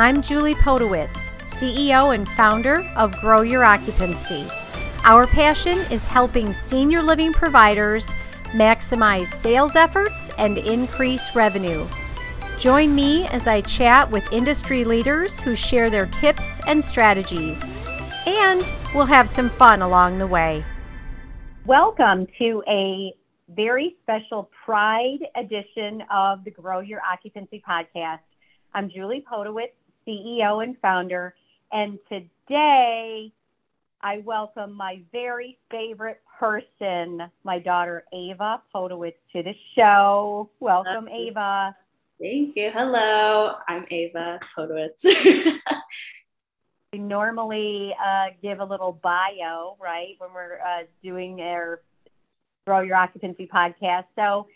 I'm Julie Podewitz, CEO and founder of Grow Your Occupancy. Our passion is helping senior living providers maximize sales efforts and increase revenue. Join me as I chat with industry leaders who share their tips and strategies. And we'll have some fun along the way. Welcome to a very special Pride edition of the Grow Your Occupancy podcast. I'm Julie Podewitz, CEO and founder, and today I welcome my very favorite person, my daughter Ava Podewitz, to the show. Welcome, Ava. Thank you. Hello, I'm Ava Podewitz. we normally uh, give a little bio, right, when we're uh, doing our Grow Your Occupancy podcast. So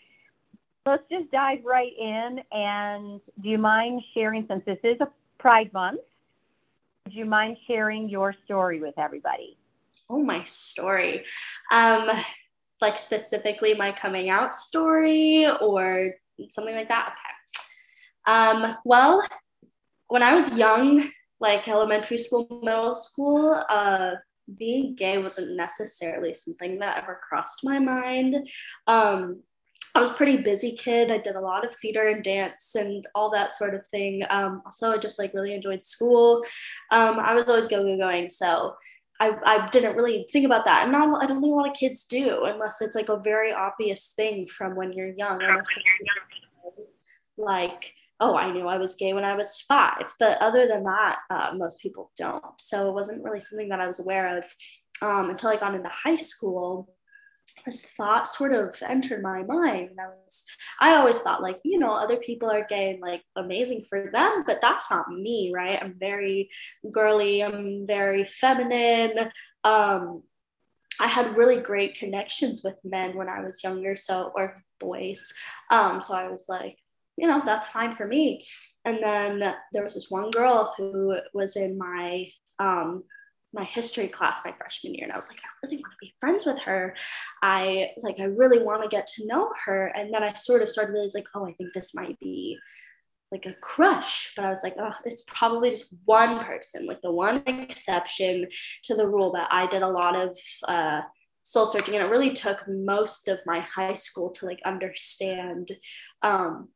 let's just dive right in. And do you mind sharing, since this is a Pride Month, would you mind sharing your story with everybody? Oh, my story. Um, like specifically my coming out story or something like that? Okay. Um, well, when I was young, like elementary school, middle school, uh, being gay wasn't necessarily something that ever crossed my mind. Um, I was a pretty busy kid. I did a lot of theater and dance and all that sort of thing. Um, also, I just like really enjoyed school. Um, I was always going, going. So I, I didn't really think about that. And not, I don't think a lot of kids do unless it's like a very obvious thing from when you're young. Like, oh, I knew I was gay when I was five. But other than that, uh, most people don't. So it wasn't really something that I was aware of um, until I got into high school. This thought sort of entered my mind. I was, I always thought, like, you know, other people are gay and like amazing for them, but that's not me, right? I'm very girly, I'm very feminine. Um, I had really great connections with men when I was younger, so or boys. Um, so I was like, you know, that's fine for me. And then there was this one girl who was in my um, my history class my freshman year and i was like i really want to be friends with her i like i really want to get to know her and then i sort of started realizing like oh i think this might be like a crush but i was like oh it's probably just one person like the one exception to the rule but i did a lot of uh, soul searching and it really took most of my high school to like understand um,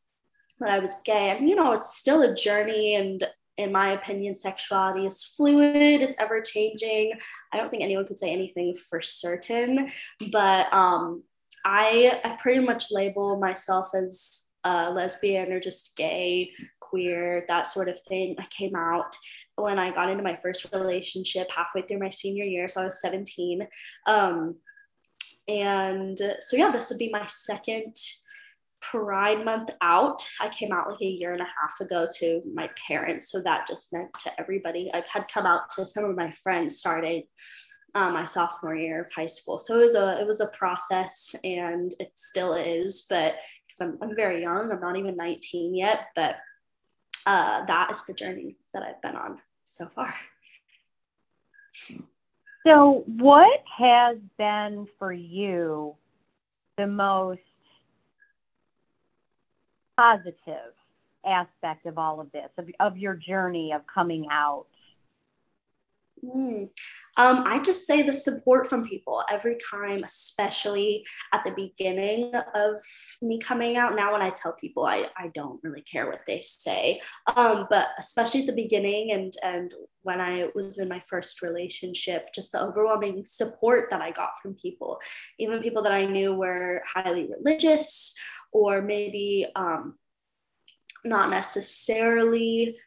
that I was gay. And, you know, it's still a journey. And in my opinion, sexuality is fluid, it's ever changing. I don't think anyone could say anything for certain. But um, I, I pretty much label myself as a lesbian or just gay, queer, that sort of thing. I came out when I got into my first relationship halfway through my senior year. So I was 17. Um, and so, yeah, this would be my second Pride Month out. I came out like a year and a half ago to my parents, so that just meant to everybody. I had come out to some of my friends starting um, my sophomore year of high school, so it was a it was a process, and it still is. But because I'm I'm very young, I'm not even 19 yet, but uh, that is the journey that I've been on so far. So, what has been for you the most positive aspect of all of this, of, of your journey of coming out? Mm. Um, I just say the support from people every time, especially at the beginning of me coming out. Now, when I tell people, I, I don't really care what they say, um, but especially at the beginning and and when I was in my first relationship, just the overwhelming support that I got from people, even people that I knew were highly religious or maybe um, not necessarily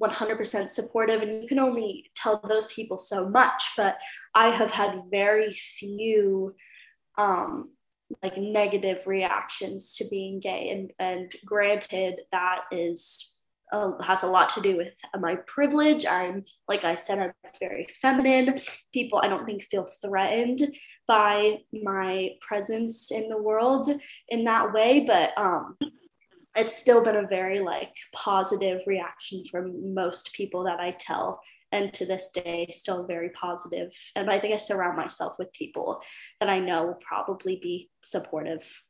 100% supportive. And you can only tell those people so much, but I have had very few um, like negative reactions to being gay. And, and granted, that is uh, has a lot to do with my privilege. I'm, like I said, I'm very feminine. People, I don't think, feel threatened by my presence in the world in that way but um it's still been a very like positive reaction from most people that I tell and to this day still very positive and I think I surround myself with people that I know will probably be supportive.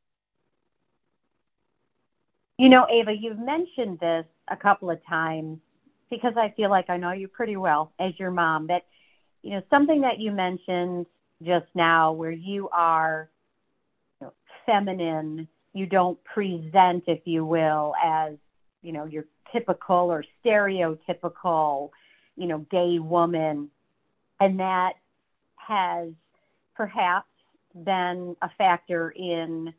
You know, Ava, you've mentioned this a couple of times because I feel like I know you pretty well as your mom, that, you know, something that you mentioned just now where you are you know, feminine, you don't present, if you will, as, you know, your typical or stereotypical, you know, gay woman. And that has perhaps been a factor in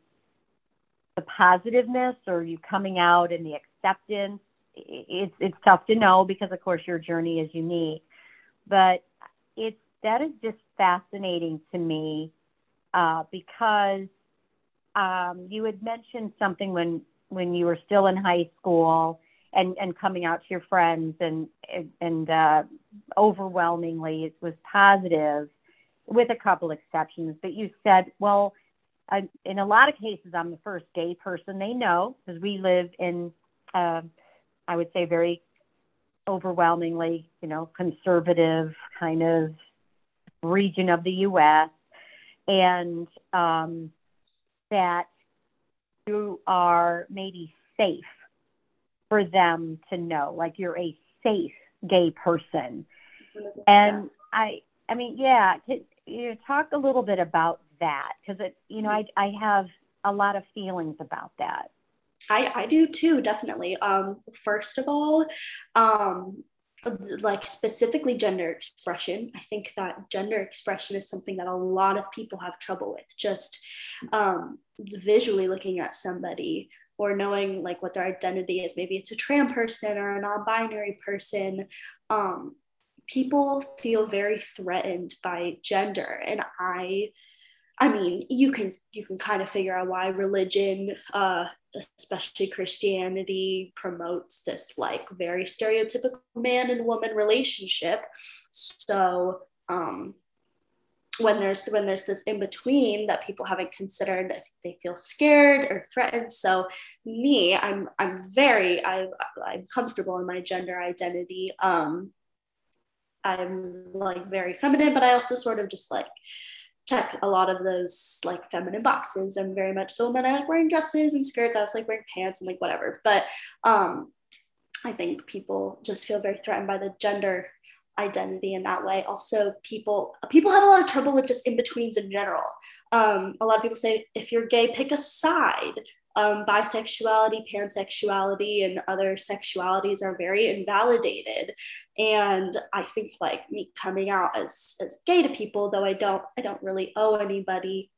the positiveness or you coming out and the acceptance. It's it's tough to know because of course your journey is unique, but it's that is just fascinating to me uh, because um, you had mentioned something when when you were still in high school and and coming out to your friends and and uh, overwhelmingly it was positive with a couple exceptions but you said well I, in a lot of cases, I'm the first gay person they know because we live in, uh, I would say, very overwhelmingly, you know, conservative kind of region of the U.S. And um, that you are maybe safe for them to know, like you're a safe gay person. And I, I mean, yeah, you talk a little bit about that because it, you know, I, I have a lot of feelings about that. I, I do too, definitely. Um, first of all, um, like specifically gender expression, I think that gender expression is something that a lot of people have trouble with. Just um, visually looking at somebody or knowing like what their identity is. Maybe it's a trans person or a non-binary person. Um, people feel very threatened by gender, and I I mean, you can you can kind of figure out why religion, uh, especially Christianity, promotes this like very stereotypical man and woman relationship. So um, when there's when there's this in between that people haven't considered, they feel scared or threatened. So me, I'm I'm very I I'm comfortable in my gender identity. Um, I'm like very feminine, but I also sort of just like check a lot of those like feminine boxes. I'm very much so when I like wearing dresses and skirts. I was like wearing pants and like whatever. But um, I think people just feel very threatened by the gender identity in that way. Also, people people have a lot of trouble with just in betweens in general. Um, a lot of people say if you're gay, pick a side um, bisexuality, pansexuality, and other sexualities are very invalidated. And I think like me coming out as as gay to people, though I don't I don't really owe anybody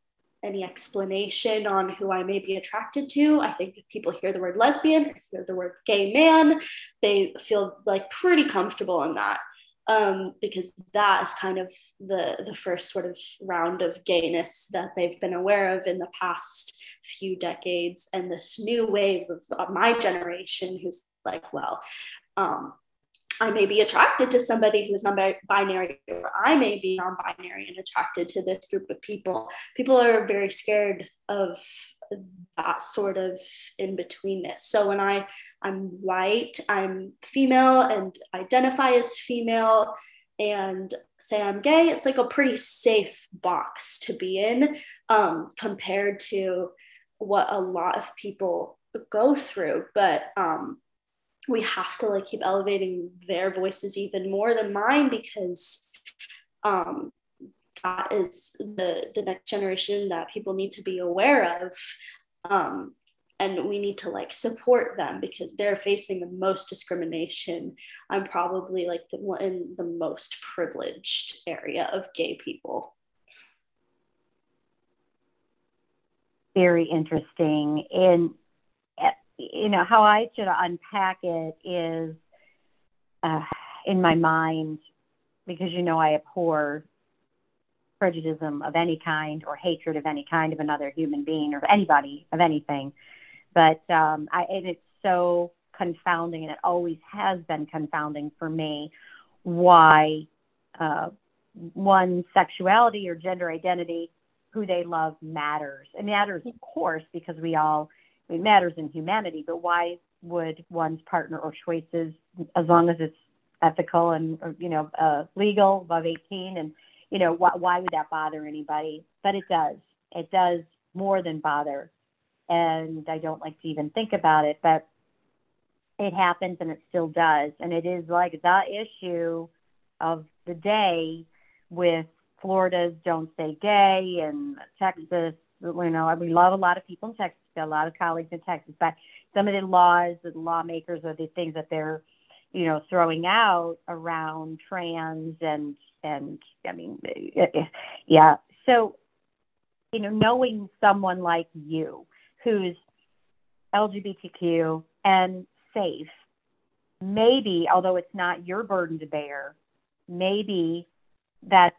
any explanation on who I may be attracted to. I think if people hear the word lesbian, hear the word gay man, they feel like pretty comfortable in that um, because that is kind of the the first sort of round of gayness that they've been aware of in the past few decades, and this new wave of, my generation who's like, well, um, I may be attracted to somebody who's non-binary, or I may be non-binary and attracted to this group of people. People are very scared of that sort of in betweenness. So when I I'm white, I'm female and identify as female and say I'm gay, it's like a pretty safe box to be in um, compared to what a lot of people go through. But um, we have to like keep elevating their voices even more than mine because um, that is the the next generation that people need to be aware of um, and we need to like support them because they're facing the most discrimination. I'm probably like the one in the most privileged area of gay people. Very interesting. And eh, you know how i should unpack it is uh, in my mind because you know i abhor prejudice of any kind or hatred of any kind of another human being or anybody of anything. But um, I, and it's so confounding, and it always has been confounding for me why uh, one sexuality or gender identity, who they love, matters. It matters, of course, because we all it matters in humanity. But why would one's partner or choices, as long as it's ethical and you know uh, legal, above 18, and you know, why, why would that bother anybody? But it does. It does more than bother. And I don't like to even think about it. But it happens and it still does. And it is like the issue of the day with Florida's Don't Say Gay and Texas. You know, we love a lot of people in Texas, a lot of colleagues in Texas, but some of the laws, the lawmakers, or the things that they're, you know, throwing out around trans and and I mean, yeah. So, you know, knowing someone like you who's LGBTQ and safe, maybe, although it's not your burden to bear, maybe that's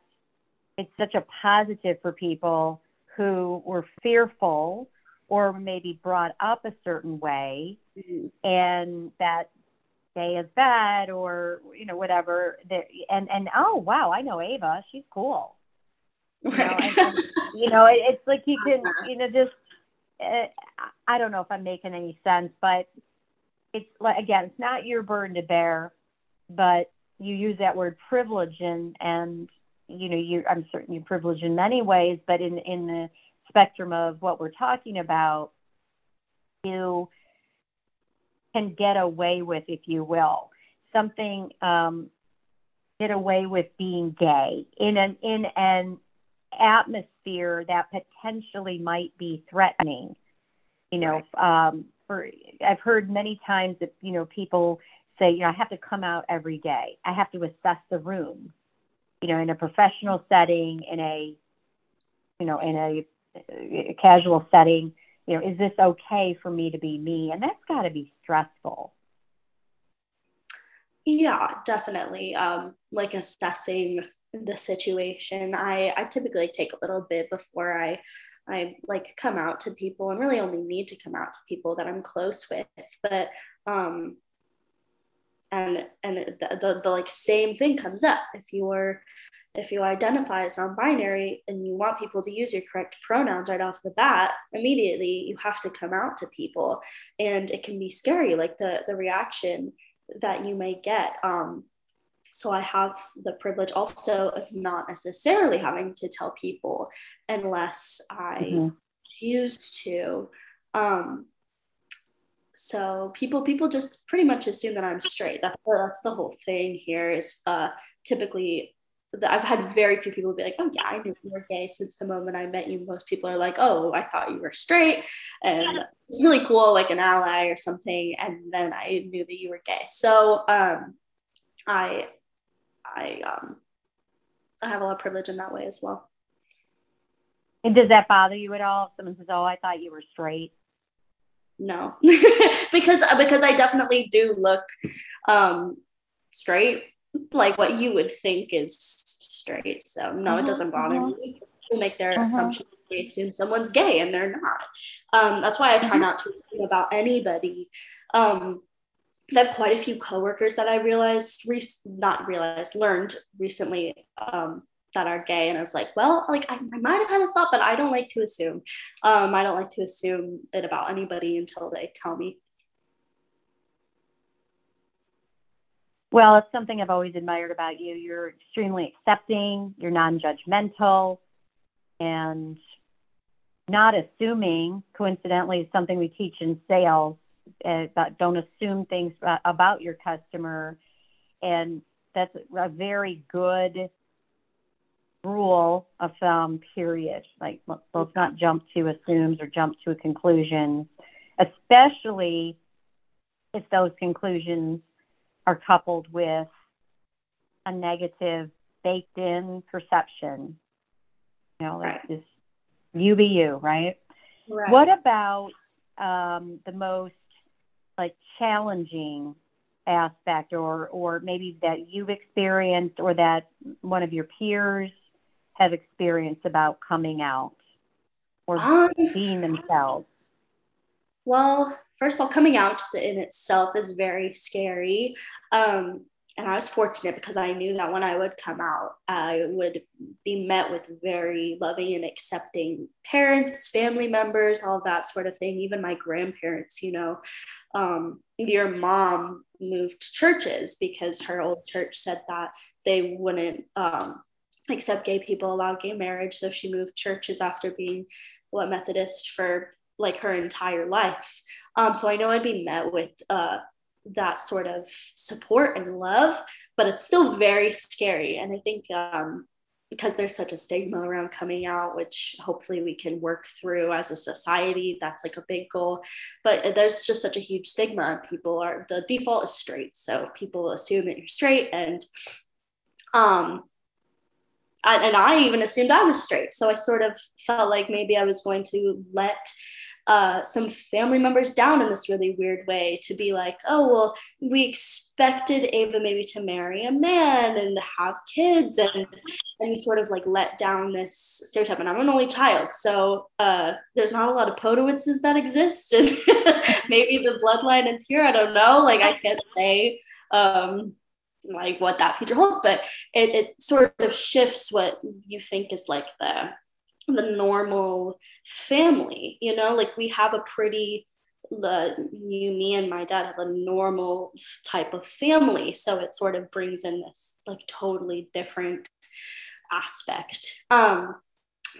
it's such a positive for people who were fearful or maybe brought up a certain way mm-hmm. and that gay is bad or you know whatever there and and oh wow i know ava. She's cool. You know, and, and, you know it, it's like you can you know just uh, i don't know if i'm making any sense but it's like again it's not your burden to bear but you use that word privilege and and you know you i'm certain you're privileged in many ways but in in the spectrum of what we're talking about you can get away with if you will. Something um get away with being gay in an in an atmosphere that potentially might be threatening. You know um for i've heard many times that you know people say you know i have to come out every day. I have to assess the room you know, in a professional setting, in a, you know, in a, a casual setting, you know, is this okay for me to be me? And that's got to be stressful. Yeah, definitely. Um, like assessing the situation. I, I typically take a little bit before I I like come out to people and really only need to come out to people that I'm close with. But um, and and the, the, the like same thing comes up. If you're if you identify as non-binary and you want people to use your correct pronouns right off the bat immediately you have to come out to people. And it can be scary like the the reaction that you may get. Um so i have the privilege also of not necessarily having to tell people unless i mm-hmm. choose to. Um so people people just pretty much assume that I'm straight. That's the, that's the whole thing here. Is uh, typically I've had very few people be like, "Oh yeah, I knew you were gay since the moment I met you." Most people are like, "Oh, I thought you were straight," and it's really cool, like an ally or something. And then I knew that you were gay. So um, I I um, I have a lot of privilege in that way as well. And does that bother you at all? If someone says, "Oh, I thought you were straight," no because because i definitely do look um straight like what you would think is straight so no it mm-hmm, doesn't bother mm-hmm. me people make their mm-hmm. assumptions they assume someone's gay and they're not um that's why i try mm-hmm. not to assume about anybody um I have quite a few coworkers that I realized, re- not realized, learned recently um, that are gay and I was like well like I, I might have had a thought but I don't like to assume. Um, I don't like to assume it about anybody until they tell me. Well it's something I've always admired about you. You're extremely accepting you're non-judgmental and not assuming coincidentally is something we teach in sales uh, don't assume things about your customer. And that's a very good rule of thumb, period. Like, let's not jump to assumes or jump to a conclusion, especially if those conclusions are coupled with a negative baked in perception. You know, like right. you be you, right? right. What about um, the most like challenging aspect or or maybe that you've experienced or that one of your peers have experienced about coming out or um, being themselves? Well, first of all, coming out just in itself is very scary. Um, and I was fortunate because I knew that when I would come out, I would be met with very loving and accepting parents, family members, all that sort of thing. Even my grandparents, you know, um, your mom moved churches because her old church said that they wouldn't um, accept gay people, allow gay marriage. So she moved churches after being what Methodist for like her entire life. Um, so I know I'd be met with uh, that sort of support and love, but it's still very scary. And I think um, because there's such a stigma around coming out, which hopefully we can work through as a society, that's like a big goal. But there's just such a huge stigma. People are the default is straight, so people assume that you're straight, and um, and I even assumed I was straight. So I sort of felt like maybe I was going to let uh, some family members down in this really weird way to be like, oh, well, we expected Ava maybe to marry a man and have kids. And, and you sort of like let down this stereotype. And I'm an only child. So uh, there's not a lot of Podewitzes that exist. And maybe the bloodline is here. I don't know. Like, I can't say. Um, like what that future holds but it, it sort of shifts what you think is like the the normal family you know? Like we have a pretty the you me and my dad have a normal type of family so it sort of brings in this like totally different aspect. Um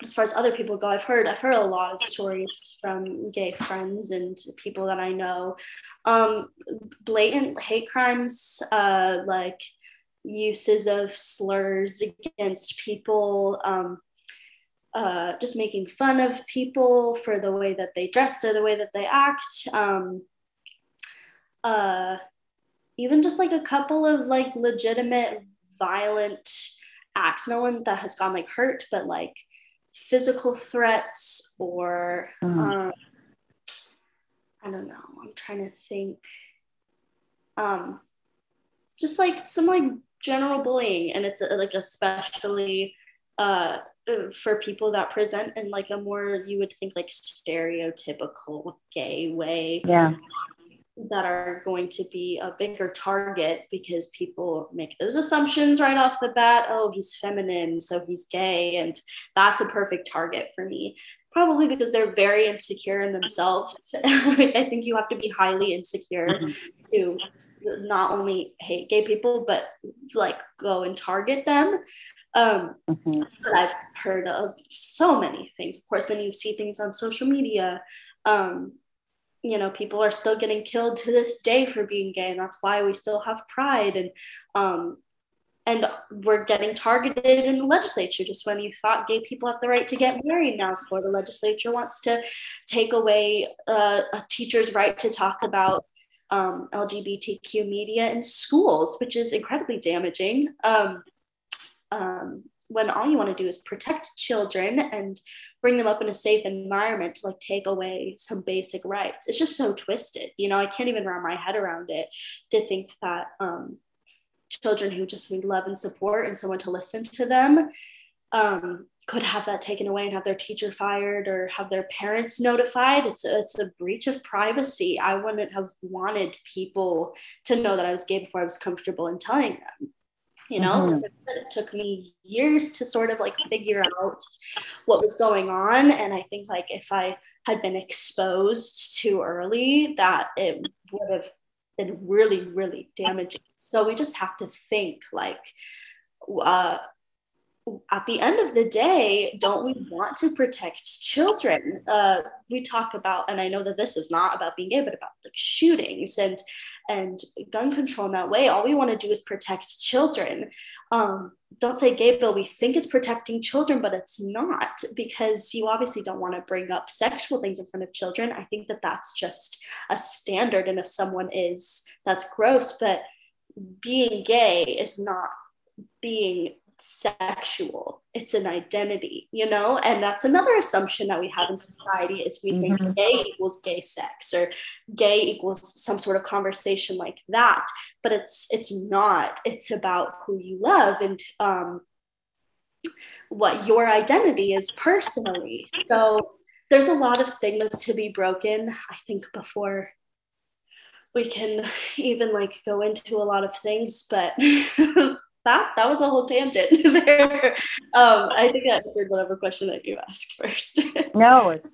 as far as other people go i've heard i've heard a lot of stories from gay friends and people that i know um blatant hate crimes uh like uses of slurs against people um uh, just making fun of people for the way that they dress or the way that they act. Um, uh, even just like a couple of like legitimate violent acts. No one that has gone like hurt, but like physical threats or mm. um, I don't know. I'm trying to think. Um, just like some like general bullying, and it's like especially uh, for people that present in like a more you would think like stereotypical gay way yeah that are going to be a bigger target because people make those assumptions right off the bat oh he's feminine so he's gay and that's a perfect target for me probably because they're very insecure in themselves i think you have to be highly insecure mm-hmm. to not only hate gay people but like go and target them um, mm-hmm. But I've heard of so many things. Of course, then you see things on social media. Um, you know, people are still getting killed to this day for being gay, and that's why we still have pride. And um, and we're getting targeted in the legislature just when you thought gay people have the right to get married now florida legislature wants to take away uh, a teacher's right to talk about um, lgbtq media in schools which is incredibly damaging um, um, when all you want to do is protect children and bring them up in a safe environment to like take away some basic rights it's just so twisted you know i can't even wrap my head around it to think that um, children who just need love and support and someone to listen to them um, could have that taken away and have their teacher fired or have their parents notified. It's a, it's a breach of privacy. I wouldn't have wanted people to know that I was gay before I was comfortable in telling them you know mm-hmm. it took me years to sort of like figure out what was going on and i think like if i had been exposed too early that it would have been really really damaging so we just have to think like uh, at the end of the day, don't we want to protect children? Uh, we talk about, and I know that this is not about being gay, but about like shootings and and gun control in that way. All we want to do is protect children. Um, don't say gay bill. We think it's protecting children, but it's not because you obviously don't want to bring up sexual things in front of children. I think that that's just a standard, and if someone is, that's gross. But being gay is not being sexual. It's an identity you know? And that's another assumption that we have in society is we mm-hmm. think gay equals gay sex or gay equals some sort of conversation like that. But it's it's not. It's about who you love and um, what your identity is personally. So there's a lot of stigmas to be broken i think before we can even like go into a lot of things but that that was a whole tangent there. Um, I think that answered whatever question that you asked first. no, it's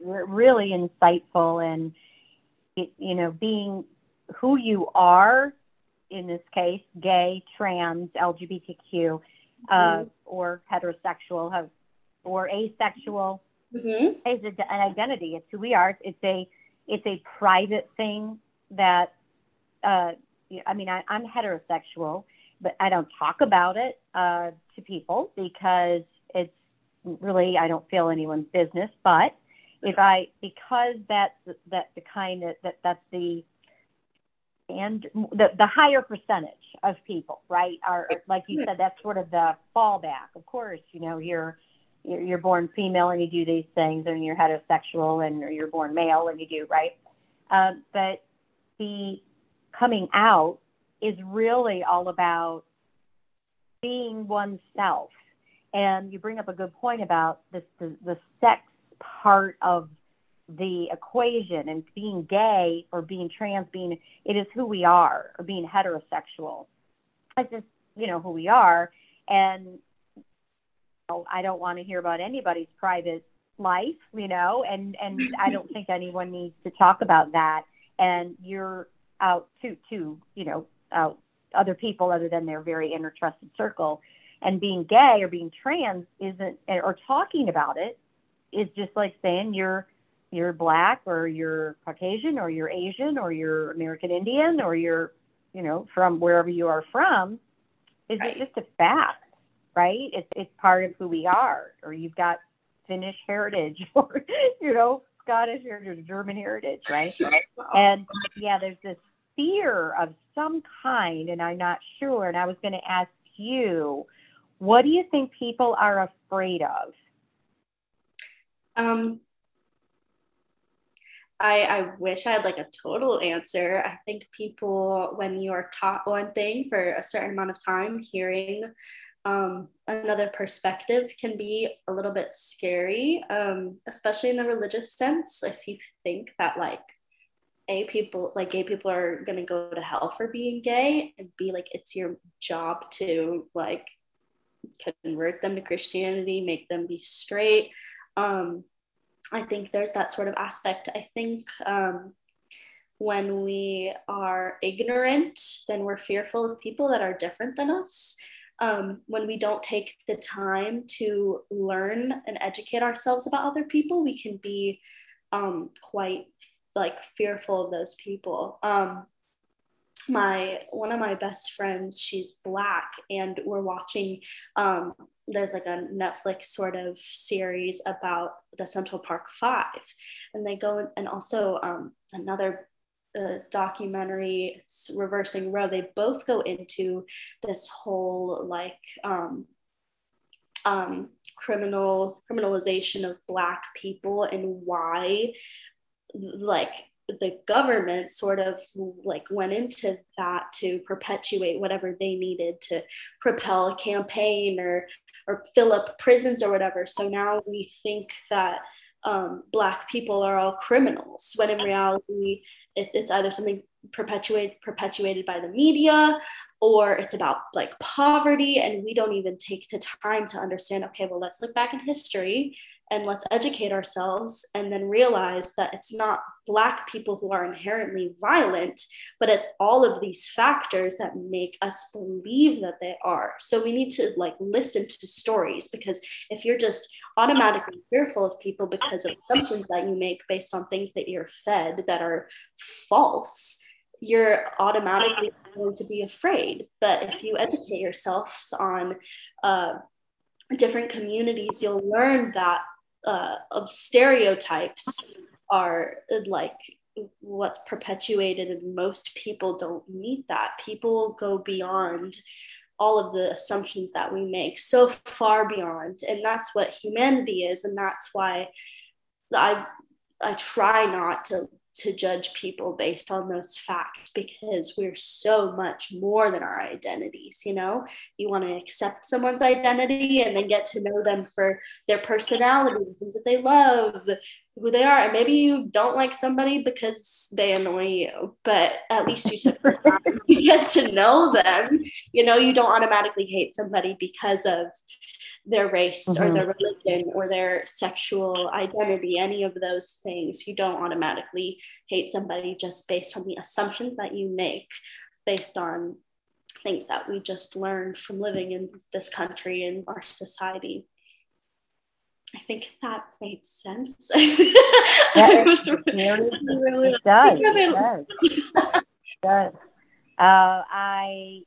really insightful, and it, you know, being who you are in this case, gay, trans, LGBTQ, uh, mm-hmm. or heterosexual, or asexual, mm-hmm. is an identity. It's who we are. It's a it's a private thing that uh, I mean, I, I'm heterosexual, but I don't talk about it uh, to people because it's really I don't feel anyone's business. But if I because that's that the kind of that that's the and the the higher percentage of people, right, are like you said, that's sort of the fallback. Of course, you know you're you're, born female and you do these things, and you're heterosexual and you're born male and you do right. Um, but the coming out is really all about being oneself. And you bring up a good point about this, the, the sex part of the equation and being gay or being trans, being it is who we are, or being heterosexual. It's just you know who we are, and you know, I don't want to hear about anybody's private life, you know, and and I don't think anyone needs to talk about that. And you're out to to you know out other people other than their very inner trusted circle. And being gay or being trans isn't, or talking about it is just like saying you're you're black or you're Caucasian or you're Asian or you're American Indian or you're, you know, from wherever you are from. Is right. it just a fact, right? It's it's part of who we are. Or you've got Finnish heritage or you know Scottish heritage, German heritage, right? And yeah, there's this fear of some kind, and I'm not sure. And I was going to ask you, what do you think people are afraid of? Um, I, I wish I had like a total answer. I think people, when you are taught one thing for a certain amount of time, hearing um, another perspective can be a little bit scary, um, especially in a religious sense. If you think that like a people like gay people are gonna go to hell for being gay, and b like it's your job to like convert them to Christianity, make them be straight. Um, I think there's that sort of aspect. I think um, when we are ignorant, then we're fearful of people that are different than us. Um, when we don't take the time to learn and educate ourselves about other people, we can be um, quite like fearful of those people. Um, my one of my best friends, she's black, and we're watching. Um, there's like a Netflix sort of series about the Central Park Five, and they go and also um, another uh, documentary. It's Reversing Roe. They both go into this whole like um, um, criminal criminalization of Black people and why like the government sort of like went into that to perpetuate whatever they needed to propel a campaign or or fill up prisons or whatever. So now we think that um, black people are all criminals when in reality it, it's either something perpetuated perpetuated by the media or it's about like poverty and we don't even take the time to understand okay well let's look back in history and let's educate ourselves and then realize that it's not black people who are inherently violent but it's all of these factors that make us believe that they are. So we need to like listen to stories because if you're just automatically fearful of people because of assumptions that you make based on things that you're fed that are false you're automatically going to be afraid. But if you educate yourselves on uh, different communities, you'll learn that uh, of stereotypes are like what's perpetuated and most people don't meet that. People go beyond all of the assumptions that we make so far beyond and that's what humanity is and that's why i i try not to to judge people based on those facts because we're so much more than our identities you know? You want to accept someone's identity and then get to know them for their personality things that they love who they are. And maybe you don't like somebody because they annoy you but at least you took the time to get to know them. You know you don't automatically hate somebody because of their race mm-hmm. or their religion or their sexual identity, any of those things. You don't automatically hate somebody just based on the assumptions that you make based on things that we just learned from living in this country and our society. I think that made sense. Yeah, it, really, really, it does. It does. does. Uh, I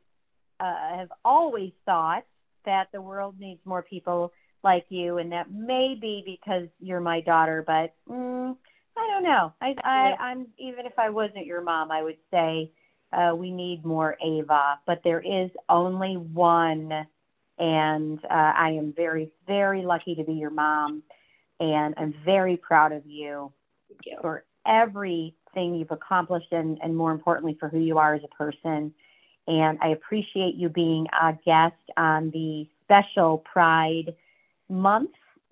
uh, have always thought that the world needs more people like you, and that may be because you're my daughter, but mm, I don't know. I, I, I'm even if I wasn't your mom, I would say uh, we need more Ava, but there is only one, and uh, I am very, very lucky to be your mom, and I'm very proud of you, you. for everything you've accomplished, and, and more importantly, for who you are as a person. And I appreciate you being a guest on the special Pride Month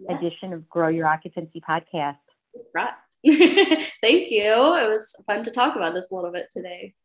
Yes. edition of Grow Your Occupancy podcast. Right. Thank you. It was fun to talk about this a little bit today.